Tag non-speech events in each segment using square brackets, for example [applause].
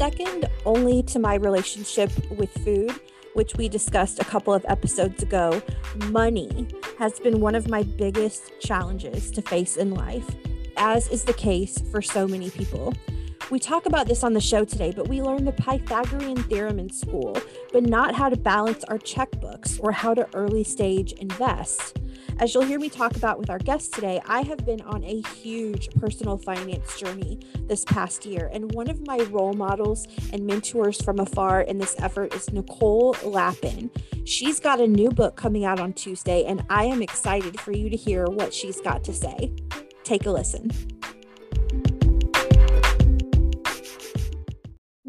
second only to my relationship with food, which we discussed a couple of episodes ago, money has been one of my biggest challenges to face in life, as is the case for so many people. We talk about this on the show today, but we learn the Pythagorean theorem in school, but not how to balance our checkbooks or how to early stage invest. As you'll hear me talk about with our guest today, I have been on a huge personal finance journey this past year. And one of my role models and mentors from afar in this effort is Nicole Lapin. She's got a new book coming out on Tuesday, and I am excited for you to hear what she's got to say. Take a listen.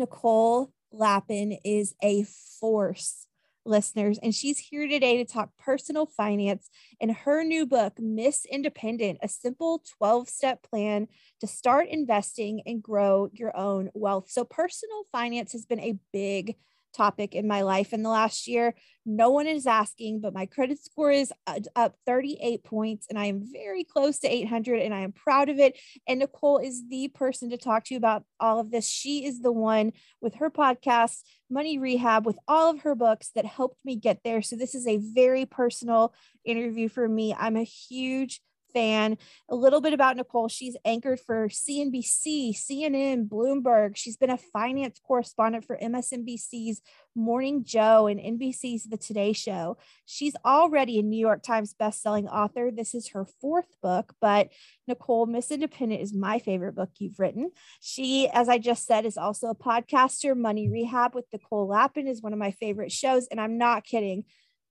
Nicole Lapin is a force, listeners, and she's here today to talk personal finance in her new book, Miss Independent A Simple 12 Step Plan to Start Investing and Grow Your Own Wealth. So, personal finance has been a big topic in my life in the last year. No one is asking, but my credit score is up 38 points and I am very close to 800 and I am proud of it. And Nicole is the person to talk to about all of this. She is the one with her podcast, Money Rehab, with all of her books that helped me get there. So this is a very personal interview for me. I'm a huge fan. A little bit about Nicole. She's anchored for CNBC, CNN, Bloomberg. She's been a finance correspondent for MSNBC's Morning Joe and NBC's The Today Show. She's already a New York Times bestselling author. This is her fourth book, but Nicole, Miss Independent is my favorite book you've written. She, as I just said, is also a podcaster. Money Rehab with Nicole Lapin is one of my favorite shows. And I'm not kidding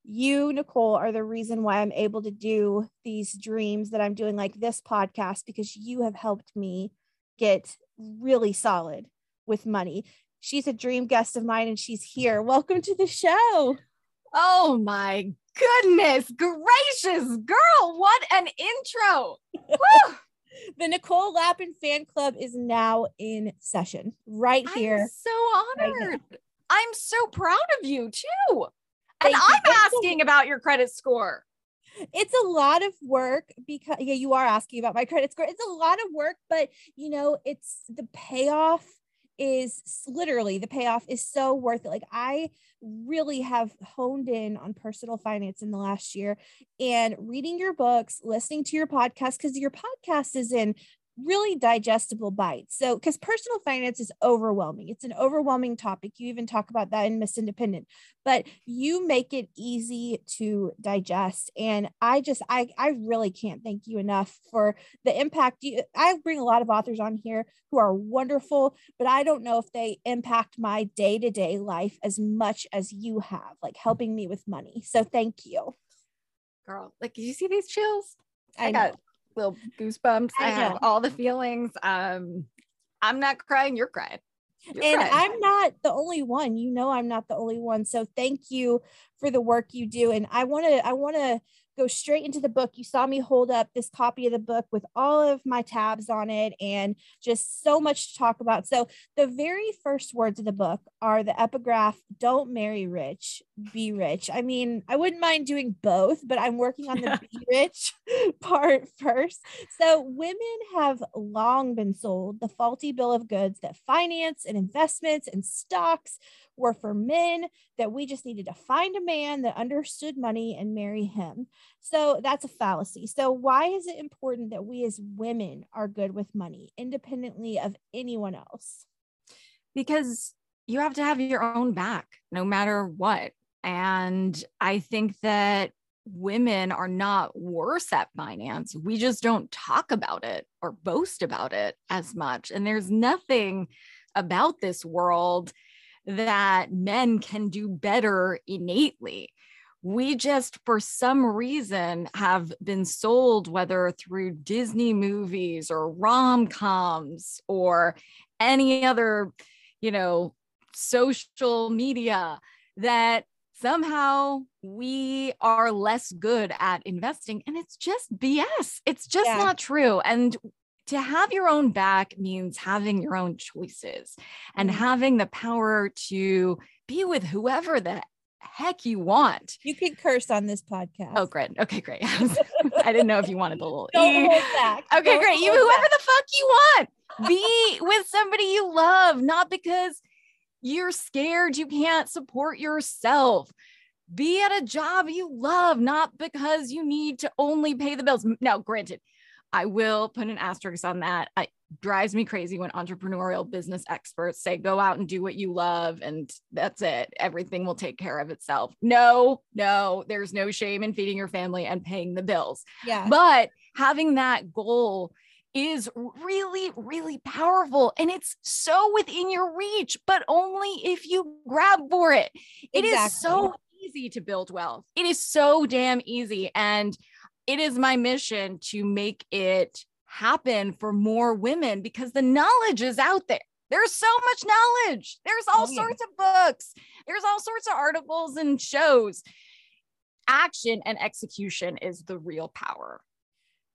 you, Nicole, are the reason why I'm able to do these dreams that I'm doing, like this podcast, because you have helped me get really solid with money. She's a dream guest of mine and she's here. Welcome to the show. Oh my goodness gracious, girl, what an intro. [laughs] the Nicole Lapin fan club is now in session right here. I'm so honored. Right I'm so proud of you too. And I'm asking about your credit score. It's a lot of work because yeah, you are asking about my credit score. It's a lot of work, but you know, it's the payoff is literally the payoff is so worth it. Like I really have honed in on personal finance in the last year and reading your books, listening to your podcast because your podcast is in really digestible bites. So, because personal finance is overwhelming, it's an overwhelming topic. You even talk about that in Miss Independent, but you make it easy to digest. And I just, I, I really can't thank you enough for the impact. You, I bring a lot of authors on here who are wonderful, but I don't know if they impact my day to day life as much as you have, like helping me with money. So, thank you. Girl, like, did you see these chills? I, I got little goosebumps. I, I have all the feelings. Um, I'm not crying, you're crying. You're and crying. I'm not the only one. You know, I'm not the only one. So thank you for the work you do. And I want to, I want to go straight into the book. You saw me hold up this copy of the book with all of my tabs on it and just so much to talk about. So, the very first words of the book are the epigraph Don't marry rich, be rich. I mean, I wouldn't mind doing both, but I'm working on the [laughs] be rich [laughs] part first. So, women have long been sold the faulty bill of goods that finance and investments and stocks were for men, that we just needed to find a man that understood money and marry him. So that's a fallacy. So, why is it important that we as women are good with money independently of anyone else? Because you have to have your own back no matter what. And I think that women are not worse at finance. We just don't talk about it or boast about it as much. And there's nothing about this world that men can do better innately. We just, for some reason, have been sold, whether through Disney movies or rom coms or any other, you know, social media, that somehow we are less good at investing. And it's just BS. It's just yeah. not true. And to have your own back means having your own choices and mm-hmm. having the power to be with whoever the heck you want. You can curse on this podcast. Oh, great. Okay, great. [laughs] I didn't know if you wanted the little. Don't e. hold back. Okay, Don't great. You whoever back. the fuck you want. Be [laughs] with somebody you love, not because you're scared you can't support yourself. Be at a job you love, not because you need to only pay the bills. Now, granted, I will put an asterisk on that. It drives me crazy when entrepreneurial business experts say, go out and do what you love and that's it. Everything will take care of itself. No, no, there's no shame in feeding your family and paying the bills. Yeah. But having that goal is really, really powerful. And it's so within your reach, but only if you grab for it. It exactly. is so easy to build wealth. It is so damn easy. And it is my mission to make it happen for more women because the knowledge is out there. There's so much knowledge. There's all oh, yeah. sorts of books. There's all sorts of articles and shows. Action and execution is the real power.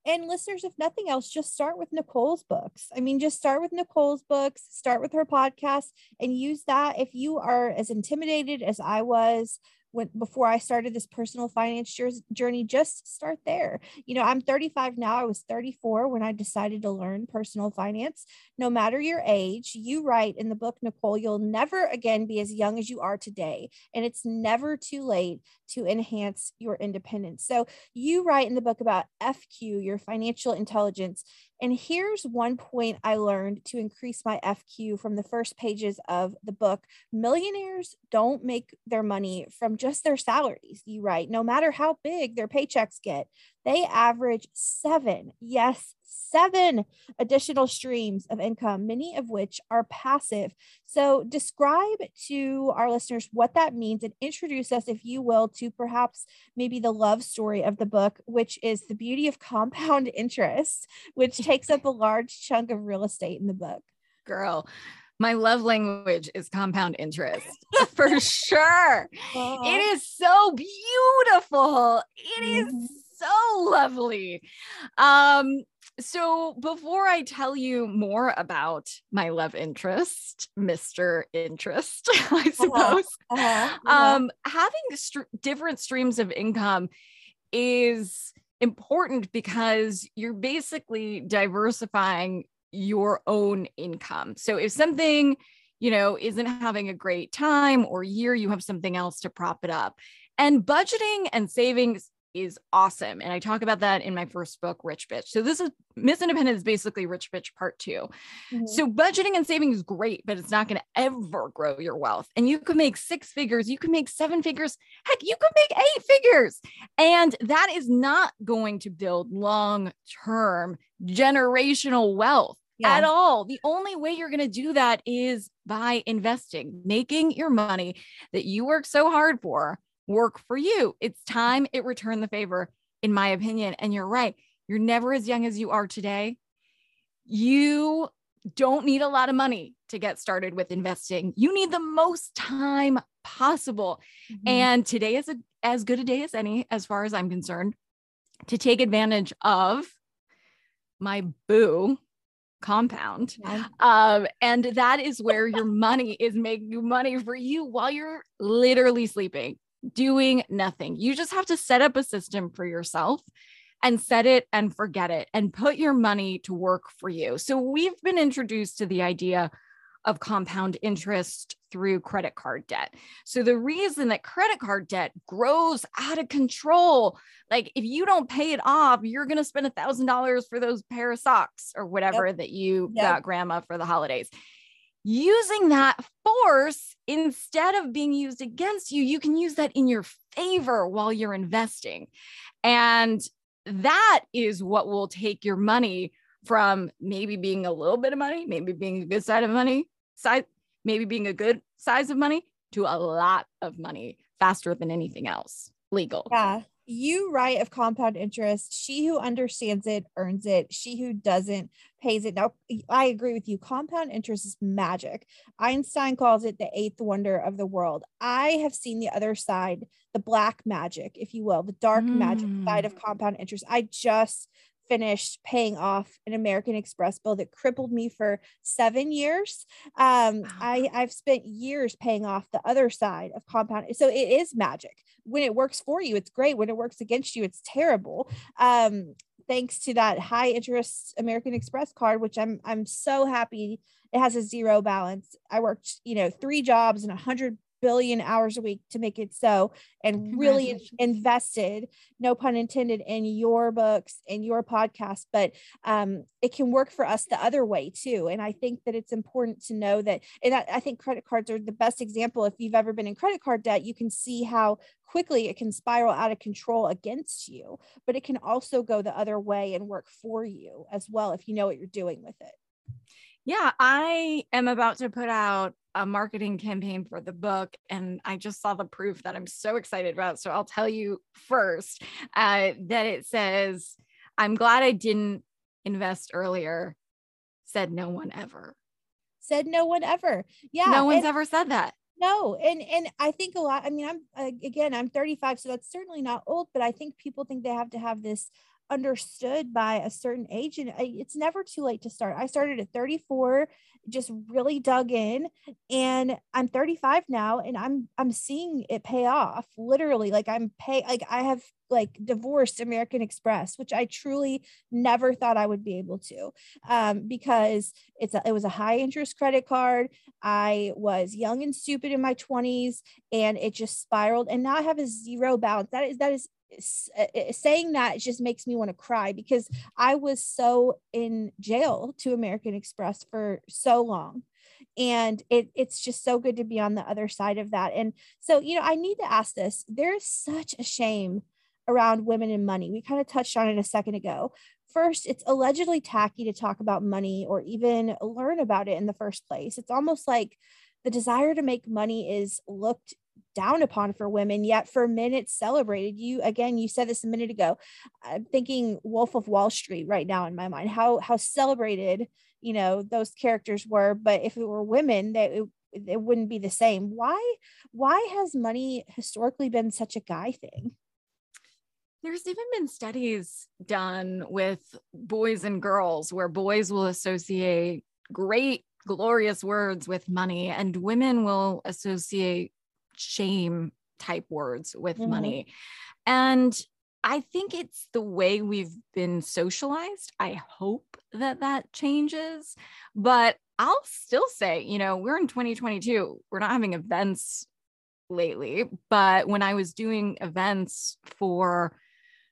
And listeners, if nothing else, just start with Nicole's books. I mean, just start with Nicole's books, start with her podcast, and use that. If you are as intimidated as I was when before I started this personal finance journey, just start there. You know, I'm 35 now. I was 34 when I decided to learn personal finance. No matter your age, you write in the book, Nicole, you'll never again be as young as you are today. And it's never too late to enhance your independence. So you write in the book about FQ, your financial intelligence. And here's one point I learned to increase my FQ from the first pages of the book. Millionaires don't make their money from just their salaries, you write, no matter how big their paychecks get. They average seven, yes, seven additional streams of income, many of which are passive. So, describe to our listeners what that means and introduce us, if you will, to perhaps maybe the love story of the book, which is the beauty of compound [laughs] interest, which takes up a large chunk of real estate in the book. Girl, my love language is compound interest for sure. [laughs] It is so beautiful. It is mm-hmm so lovely. Um, so before I tell you more about my love interest, Mr. Interest, [laughs] I uh-huh. suppose, uh-huh. Uh-huh. Um, having st- different streams of income is important because you're basically diversifying your own income. So if something, you know, isn't having a great time or year, you have something else to prop it up. And budgeting and savings is awesome. And I talk about that in my first book, Rich Bitch. So this is Miss Independent is basically Rich Bitch part 2 mm-hmm. So budgeting and saving is great, but it's not going to ever grow your wealth. And you can make six figures, you can make seven figures, heck, you can make eight figures. And that is not going to build long-term generational wealth. Yeah. At all. The only way you're going to do that is by investing, making your money that you work so hard for work for you. It's time it returned the favor, in my opinion. And you're right. You're never as young as you are today. You don't need a lot of money to get started with investing. You need the most time possible. Mm-hmm. And today is a, as good a day as any, as far as I'm concerned, to take advantage of my boo compound. Yeah. Um, and that is where your money is making money for you while you're literally sleeping doing nothing. You just have to set up a system for yourself and set it and forget it and put your money to work for you. So we've been introduced to the idea of compound interest through credit card debt. So the reason that credit card debt grows out of control, like if you don't pay it off, you're going to spend a thousand dollars for those pair of socks or whatever yep. that you yep. got grandma for the holidays using that force instead of being used against you, you can use that in your favor while you're investing. And that is what will take your money from maybe being a little bit of money, maybe being a good side of money, side, maybe being a good size of money to a lot of money faster than anything else legal. Yeah you write of compound interest she who understands it earns it she who doesn't pays it now i agree with you compound interest is magic einstein calls it the eighth wonder of the world i have seen the other side the black magic if you will the dark mm. magic side of mm. compound interest i just finished paying off an American Express bill that crippled me for seven years. Um, I, I've spent years paying off the other side of compound. So it is magic. When it works for you, it's great. When it works against you, it's terrible. Um, thanks to that high interest American Express card, which I'm I'm so happy it has a zero balance. I worked, you know, three jobs and a hundred billion hours a week to make it so and really invested no pun intended in your books and your podcast. But um, it can work for us the other way too. And i think that it's important to know that and I, I think credit cards are the best example. If you've ever been in credit card debt you can see how quickly it can spiral out of control against you. But it can also go the other way and work for you as well if you know what you're doing with it. Yeah, I am about to put out a marketing campaign for the book, and I just saw the proof that I'm so excited about. So I'll tell you first uh, that it says, I'm glad I didn't invest earlier, said no one ever. Said no one ever. Yeah. No one's and- ever said that no and and i think a lot i mean i'm again i'm 35 so that's certainly not old but i think people think they have to have this understood by a certain age and it's never too late to start. I started at 34 just really dug in and i'm 35 now and i'm i'm seeing it pay off literally like i'm pay like i have like divorced american express which i truly never thought i would be able to um, because it's a, it was a high interest credit card. I was young and stupid in my 20s and it just spiraled and now i have a zero balance. That is that is uh, uh, Uh, uh, saying that just makes me want to cry because I was so in jail to American Express for so long. And it, it's just so good to be on the other side of that. And so, you know, I need to ask this there is such a shame around women and money. We kind of touched on it a second ago. First, it's allegedly tacky to talk about money or even learn about it in the first place. It's almost like the desire to make money is looked down upon for women yet for men it's celebrated. You again you said this a minute ago. I'm thinking wolf of wall street right now in my mind how how celebrated you know those characters were. But if it were women that it, it wouldn't be the same. Why why has money historically been such a guy thing? There's even been studies done with boys and girls where boys will associate great glorious words with money and women will associate shame type words with mm-hmm. money. And I think it's the way we've been socialized. I hope that that changes. But I'll still say, you know, we're in 2022, we're not having events lately. But when I was doing events for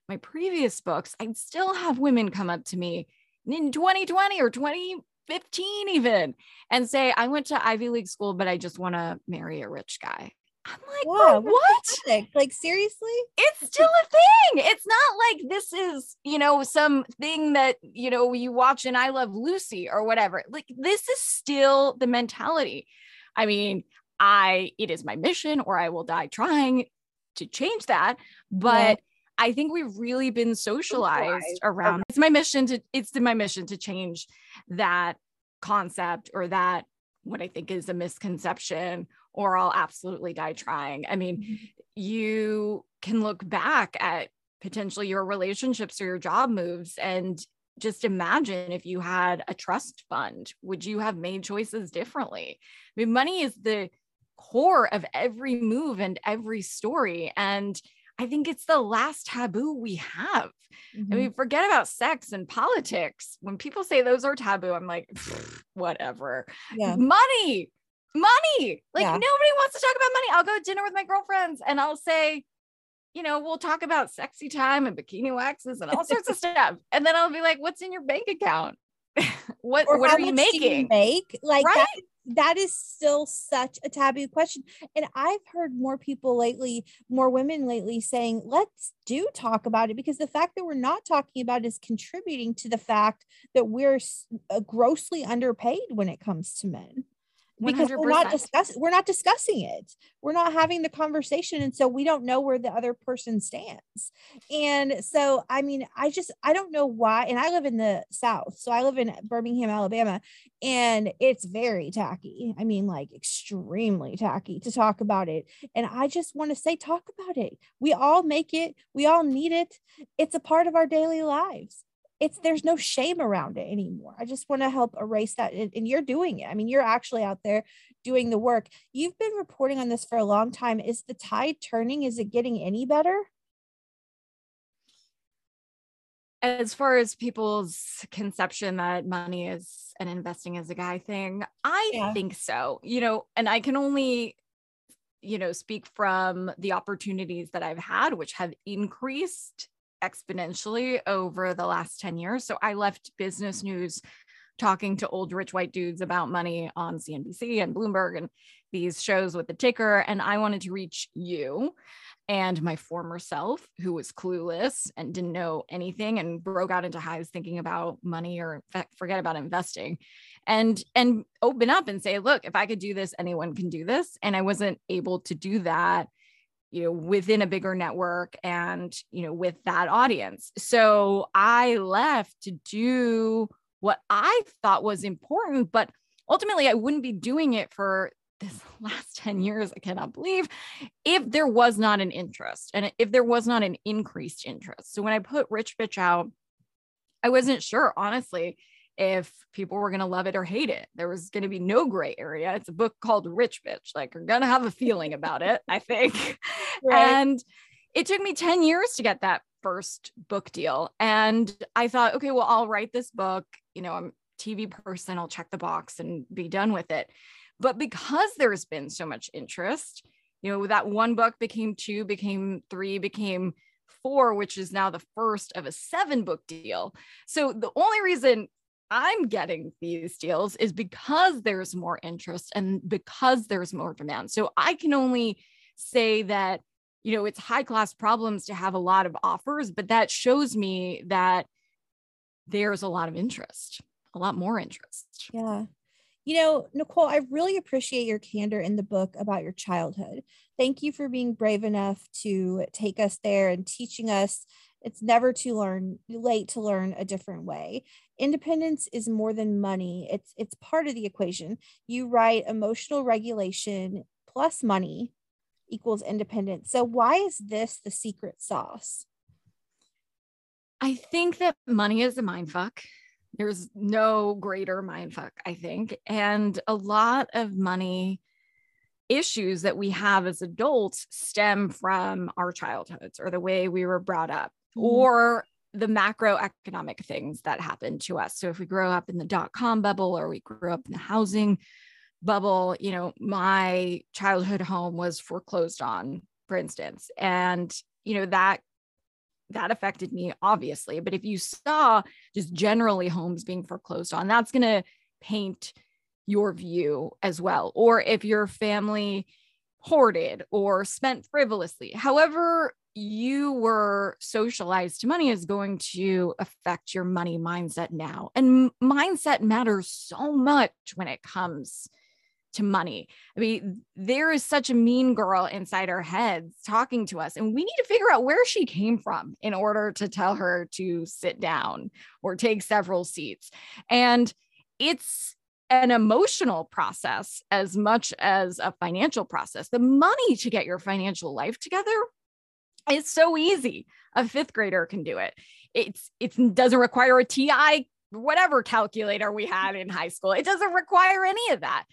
my previous books, I'd still have women come up to me in 2020 or 2015 even and say, I went to Ivy League school, but I just want to marry a rich guy. I'm like, yeah, what? Like, seriously? It's [laughs] still a thing. It's not like this is, you know, some thing that, you know, you watch and I Love Lucy or whatever. Like, this is still the mentality. I mean, I, it is my mission or I will die trying to change that. But yeah. I think we've really been socialized around okay. it's my mission to, it's my mission to change that concept or that what I think is a misconception or I'll absolutely die trying. I mean, mm-hmm. you can look back at potentially your relationships or your job moves and just imagine if you had a trust fund, would you have made choices differently? I mean, money is the core of every move and every story. And I think it's the last taboo we have. Mm-hmm. I mean, forget about sex and politics. When people say those are taboo, I'm like, whatever. Yeah. Money, money. Like yeah. nobody wants to talk about money. I'll go to dinner with my girlfriends and I'll say, you know, we'll talk about sexy time and bikini waxes and all sorts of [laughs] stuff. And then I'll be like, what's in your bank account? [laughs] what or what are you making? You make like right? That, is still such a taboo question. And I've heard more people lately, more women lately saying, let's do talk about it because the fact that we're not talking about it is contributing to the fact that we're uh, grossly underpaid when it comes to men because we are not discussing we're not discussing it. We're not having the conversation and so we don't know where the other person stands. And so i mean i just i don't know why and i live in the south so i live in birmingham alabama and it's very tacky. I mean like extremely tacky to talk about it and i just want to say talk about it. We all make it. We all need it. It's a part of our daily lives it's there's no shame around it anymore. I just want to help erase that. And, and, you're doing it. I mean, you're actually out there doing the work. You've been reporting on this for a long time. Is the tide turning? Is it getting any better? as far as people's conception that money is and investing is a guy thing, I yeah. think so. You know, and I can only you know speak from the opportunities that I've had which have increased exponentially over the last 10 years. So I left business news talking to old rich white dudes about money on CNBC and Bloomberg and these shows with the ticker and I wanted to reach you and my former self who was clueless and didn't know anything and broke out into highs thinking about money or forget about investing and and open up and say look if i could do this anyone can do this and i wasn't able to do that you know within a bigger network and you know with that audience so i left to do what i thought was important but ultimately i wouldn't be doing it for this [laughs] last 10 years, I cannot believe, if there was not an interest and if there was not an increased interest. So when I put Rich Bitch out, I wasn't sure, honestly, if people were going to love it or hate it. There was going to be no gray area. It's a book called Rich Bitch. Like, you're going to have a feeling about it, I think. [laughs] Right. And it took me 10 years to get that first book deal. And I thought, okay, well, I'll write this book. You know, I'm TV person, I'll check the box and be done with it. But because there's been so much interest, you know, that one book became two, became three, became four, which is now the first of a seven book deal. So the only reason I'm getting these deals is because there's more interest and because there's more demand. So I can only say that, you know, it's high class problems to have a lot of offers, but that shows me that there's a lot of interest, a lot more interest. Yeah. You know, Nicole, I really appreciate your candor in the book about your childhood. Thank you for being brave enough to take us there and teaching us it's never too learn late to learn a different way. Independence is more than money. It's it's part of the equation. You write emotional regulation plus money equals independence. So why is this the secret sauce? I think that money is a mind fuck. There's no greater mindfuck, I think. And a lot of money issues that we have as adults stem from our childhoods or the way we were brought up mm-hmm. or the macroeconomic things that happen to us. So if we grow up in the dot com bubble or we grew up in the housing bubble, you know, my childhood home was foreclosed on, for instance. And, you know, that that affected me obviously but if you saw just generally homes being foreclosed on that's going to paint your view as well or if your family hoarded or spent frivolously however you were socialized to money is going to affect your money mindset now and mindset matters so much when it comes to money. I mean, there is such a mean girl inside our heads talking to us, and we need to figure out where she came from in order to tell her to sit down or take several seats. And it's an emotional process as much as a financial process. The money to get your financial life together is so easy. A fifth grader can do it. It's it doesn't require a TI whatever calculator we had in high school. It doesn't require any of that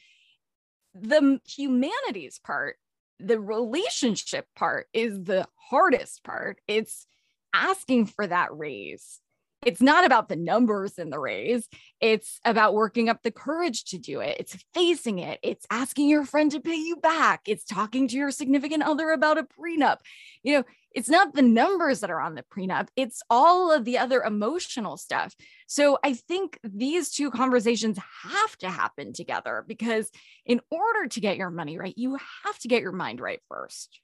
the humanities part, the relationship part is the hardest part. It's asking for that raise. It's not about the numbers in the raise. It's about working up the courage to do it. It's facing it. It's asking your friend to pay you back. It's talking to your significant other about a prenup. You know, it's not the numbers that are on the prenup, it's all of the other emotional stuff. So I think these two conversations have to happen together because in order to get your money right, you have to get your mind right first.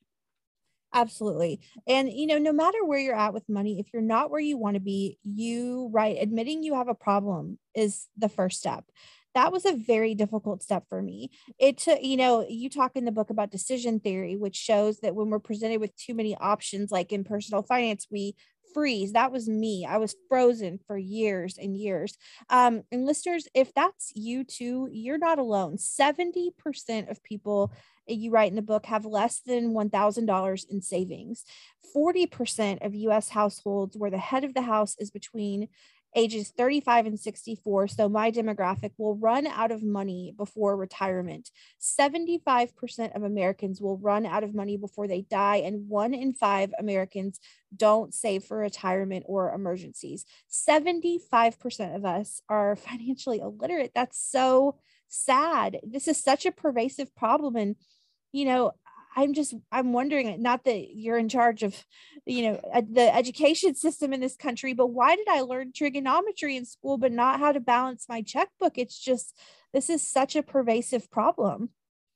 Absolutely. And, you know, no matter where you're at with money, if you're not where you want to be, you, right, admitting you have a problem is the first step that was a very difficult step for me. It took, you know, you talk in the book about decision theory, which shows that when we're presented with too many options, like in personal finance, we freeze. That was me. I was frozen for years and years. Um, and listeners, if that's you too, you're not alone. 70% of people you write in the book have less than $1,000 in savings. 40% of US households where the head of the house is between ages 35 and 64, so my demographic, will run out of money before retirement. 75% of Americans will run out of money before they die, and one in five Americans don't save for retirement or emergencies. 75% of us are [laughs] financially illiterate. That's so sad. This is such a pervasive problem. And, you know, I'm just I'm wondering not that you're in charge of you know the education system in this country but why did I learn trigonometry in school but not how to balance my checkbook? It's just this is such a pervasive problem.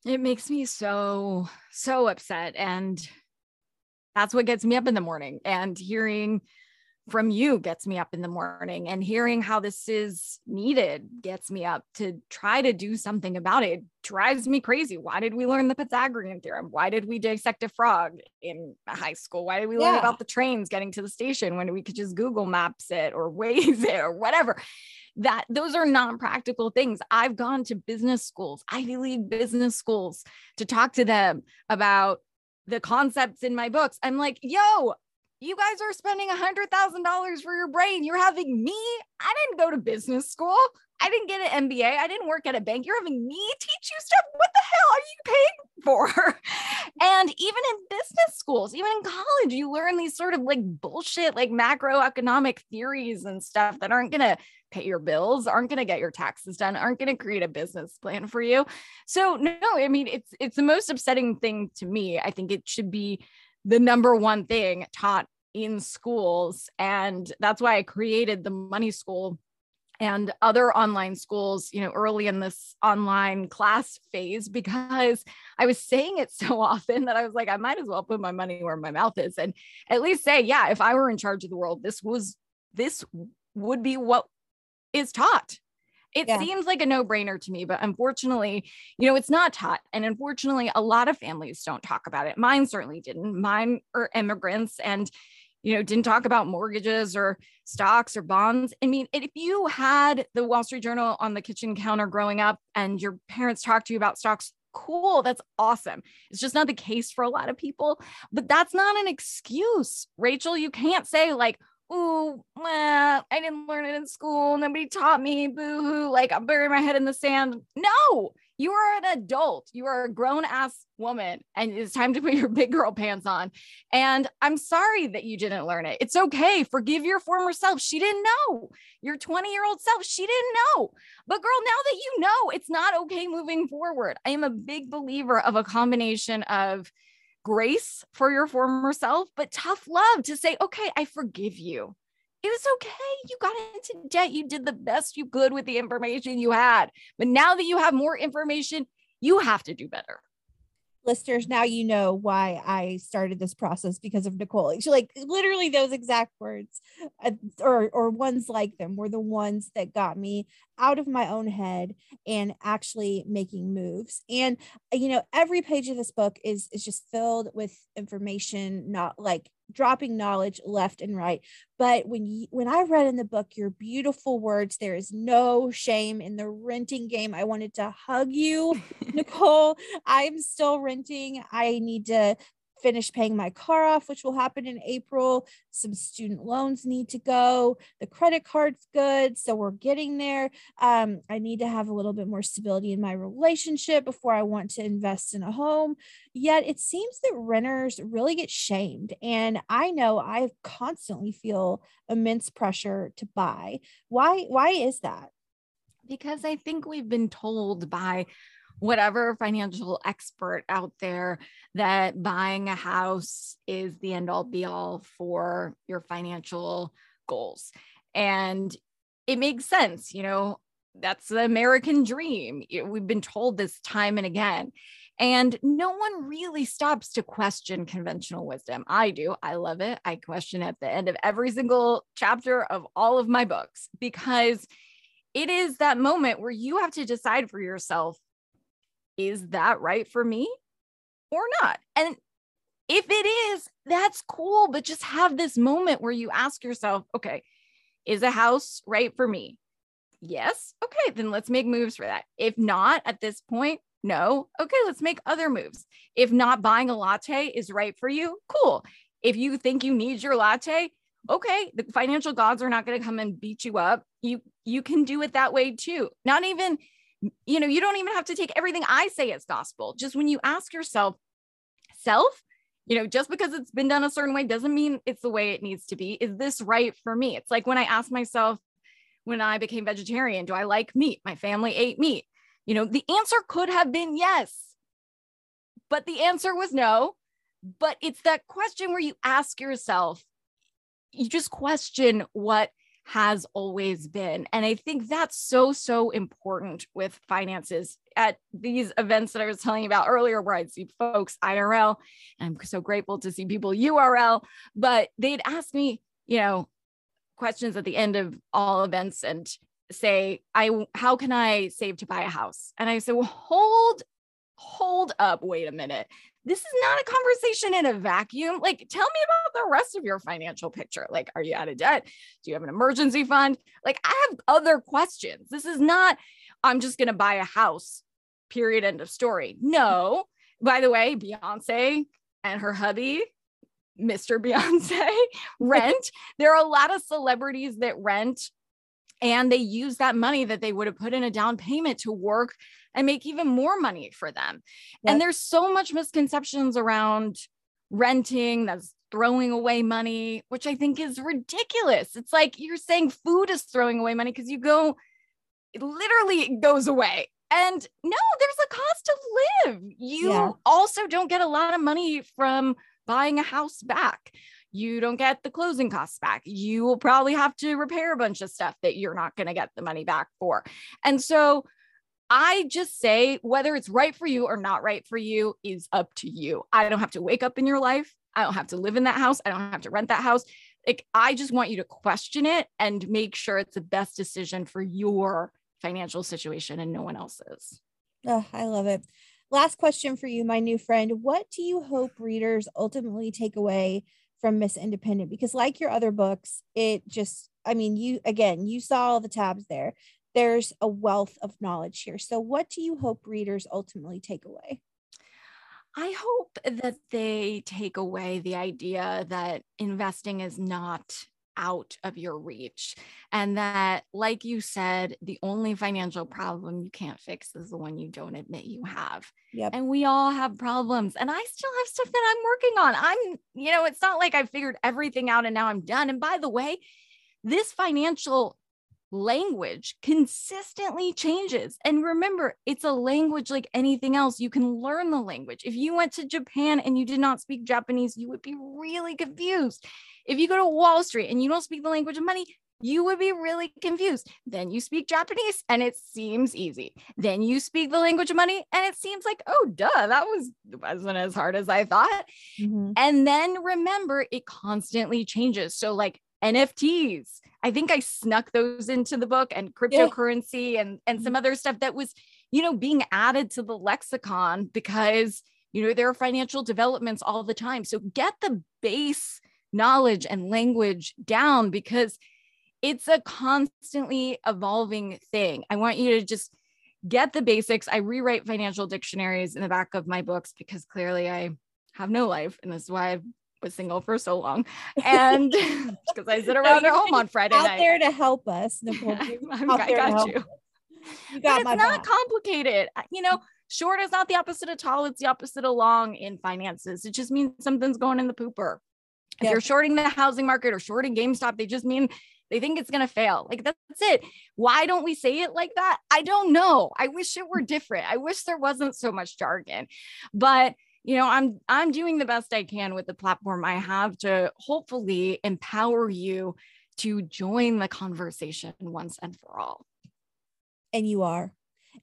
It makes me so so upset and that's what gets me up in the morning and hearing from you gets me up in the morning and hearing how this is needed gets me up to try to do something about it. it drives me crazy why did we learn the pythagorean theorem why did we dissect a frog in high school why did we yeah. learn about the trains getting to the station when we could just google maps it or [laughs] waze it or whatever that those are non-practical things i've gone to business schools ivy league business schools to talk to them about the concepts in my books. I'm like, yo, you guys are spending a hundred thousand dollars for your brain. You're having me. I didn't go to business school. I didn't get an MBA. I didn't work at a bank. You're having me teach you stuff. What the hell are you paying for? [laughs] and even in business schools, even in college, you learn these sort of like bullshit, like macroeconomic theories and stuff that aren't going to pay your bills, aren't going to get your taxes done, aren't going to create a business plan for you. So no, I mean, it's, it's the most upsetting thing to me. I think it should be the number one thing taught in schools. And that's why I created the money school and other online schools, you know, early in this online class phase, because I was saying it [laughs] so often that I was like, I might as well put my money where my mouth is and at least say, yeah, if I were in charge of the world, this was, this would be what is taught it yeah. seems like a no-brainer to me but unfortunately you know it's not taught and unfortunately a lot of families don't talk about it. Mine certainly didn't. Mine are immigrants and you know didn't talk about mortgages or stocks or bonds. I mean if you had the wall street journal on the kitchen counter growing up and your parents talked to you about stocks cool that's awesome. It's just not the case for a lot of people but that's not an excuse. Rachel you can't say like ooh, I didn't learn it in school. Nobody taught me. Boo hoo. Like I'm burying my head in the sand. No, you are an adult. You are a grown ass woman, and it's time to put your [laughs] big girl pants on. And I'm sorry that you didn't learn it. It's okay. Forgive your former self. She didn't know. Your 20 year old self, she didn't know. But girl, now that you know, it's not okay moving forward. I am a big believer of a combination of grace for your former self, but tough love to say, okay, I forgive you. It was okay. You got into debt. You did the best you could with the information you had. But now that you have more information, you have to do better listeners, now you know why I started this process because of Nicole. She like literally those exact words, uh, or or ones like them were the ones that got me out of my own head and actually making moves. And uh, you know, every page of this book is is just filled with information, not like dropping knowledge left and right. But when you when I read in the book your beautiful words, there is no shame in the renting game. I wanted to hug you, [laughs] Nicole. I'm still renting. I need to finish paying my car off, which will happen in April. Some student loans need to go. The credit card's good. So we're getting there. Um, I need to have a little bit more stability in my relationship before I want to invest in a home. Yet it seems that renters really get shamed. And I know I constantly feel immense pressure to buy. Why, why is that? Because I think we've been told by whatever financial expert out there that buying a house is the end all be all for your financial goals. And it makes sense, you know, that's the American dream. We've been told this time and again. And no one really stops to question conventional wisdom. I do. I love it. I question at the end of every single chapter of all of my books because it is that moment where you have to decide for yourself is that right for me or not? And if it is, that's cool. But just have this moment where you ask yourself, okay, is a house right for me? Yes. Okay, then let's make moves for that. If not at this point, no. Okay, let's make other moves. If not buying a latte is right for you, cool. If you think you need your latte, okay, the financial gods are not going to come and beat you up. You you can do it that way too. Not even you know, you don't even have to take everything I say as gospel. Just when you ask yourself, self, you know, just because it's been done a certain way doesn't mean it's the way it needs to be. Is this right for me? It's like when I ask myself when I became vegetarian, do I like meat? My family ate meat. You know, the answer could have been yes, but the answer was no. But it's that question where you ask yourself, you just question what has always been. And I think that's so, so important with finances at these events that I was telling you about earlier, where I'd see folks IRL. And I'm so grateful to see people URL, but they'd ask me, you know, questions at the end of all events and say, I how can I save to buy a house? And I said, well, hold, hold up, wait a minute this is not a conversation in a vacuum. Like, tell me about the rest of your financial picture. Like, are you out of debt? Do you have an emergency fund? Like, I have other questions. This is not, I'm just going to buy a house, period, end of story. No. By the way, Beyonce and her hubby, Mr. Beyonce, [laughs] rent. there are a lot of celebrities that rent and they use that money that they would have put in a down payment to work and make even more money for them. Yep. And there's so much misconceptions around renting that's throwing away money, which I think is ridiculous. It's like you're saying food is throwing away money because you go, it literally goes away. And no, there's a cost to live. You yeah. also don't get a lot of money from buying a house back. You don't get the closing costs back. You will probably have to repair a bunch of stuff that you're not going to get the money back for. And so I just say whether it's right for you or not right for you is up to you. I don't have to wake up in your life. I don't have to live in that house. I don't have to rent that house. Like I just want you to question it and make sure it's the best decision for your financial situation and no one else's. Oh, I love it. Last question for you, my new friend. What do you hope readers ultimately take away from Miss Independent? Because, like your other books, it just, I mean, you again, you saw all the tabs there there's a wealth of knowledge here. So, what do you hope readers ultimately take away? I hope that they take away the idea that investing is not out of your reach. And that, like you said, the only financial problem you can't fix is the one you don't admit you have. Yep. And we all have problems. And I still have stuff that I'm working on. I'm, you know, it's not like I figured everything out and now I'm done. And by the way, this financial language consistently changes. And remember, it's a language like anything else. You can learn the language. If you went to Japan and you did not speak Japanese, you would be really confused. If you go to Wall Street and you don't speak the language of money, you would be really confused. Then you speak Japanese and it seems easy. Then you speak the language of money and it seems like, oh, duh, that was wasn't as hard as I thought. Mm-hmm. And then remember, it constantly changes. So, like NFTs. I think I snuck those into the book and cryptocurrency yeah. and and some mm-hmm. other stuff that was, you know, being added to the lexicon because, you know, there are financial developments all the time. So get the base knowledge and language down because it's a constantly evolving thing. I want you to just get the basics. I rewrite financial dictionaries in the back of my books because clearly I have no life. And this is why I've was single for so long, and [laughs] because I sit around at home on Friday out night. there to help us, Nicole. [laughs] I got you. You got but it's not back. complicated. You know, short is not the opposite of tall; it's the opposite of long in finances. It just means something's going in the pooper. If yep. you're shorting the housing market or shorting GameStop, they just mean they think it's going to fail. Like that's it. Why don't we say it like that? I don't know. I wish it were different. I wish there wasn't so much jargon. But you know i'm i'm doing the best i can with the platform i have to hopefully empower you to join the conversation once and for all. And you are.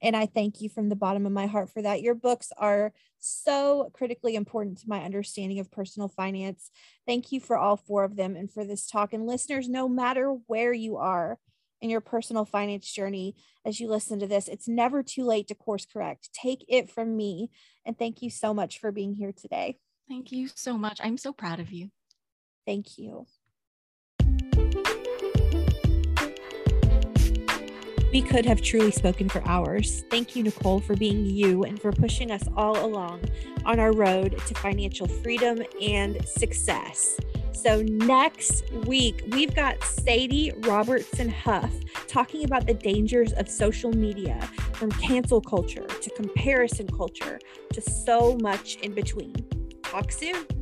And i thank you from the bottom of my heart for that. Your books are so critically important to my understanding of personal finance. Thank you for all four of them and for this talk. And listeners no matter where you are in your personal finance journey as you listen to this. It's never too late to course correct. Take it from me. And thank you so much for being here today. Thank you so much. I'm so proud of you. Thank you. We could have truly spoken for hours. Thank you, Nicole, for being you and for pushing us all along on our road to financial freedom and success. So, next week, we've got Sadie Robertson Huff talking about the dangers of social media from cancel culture to comparison culture to so much in between. Talk soon.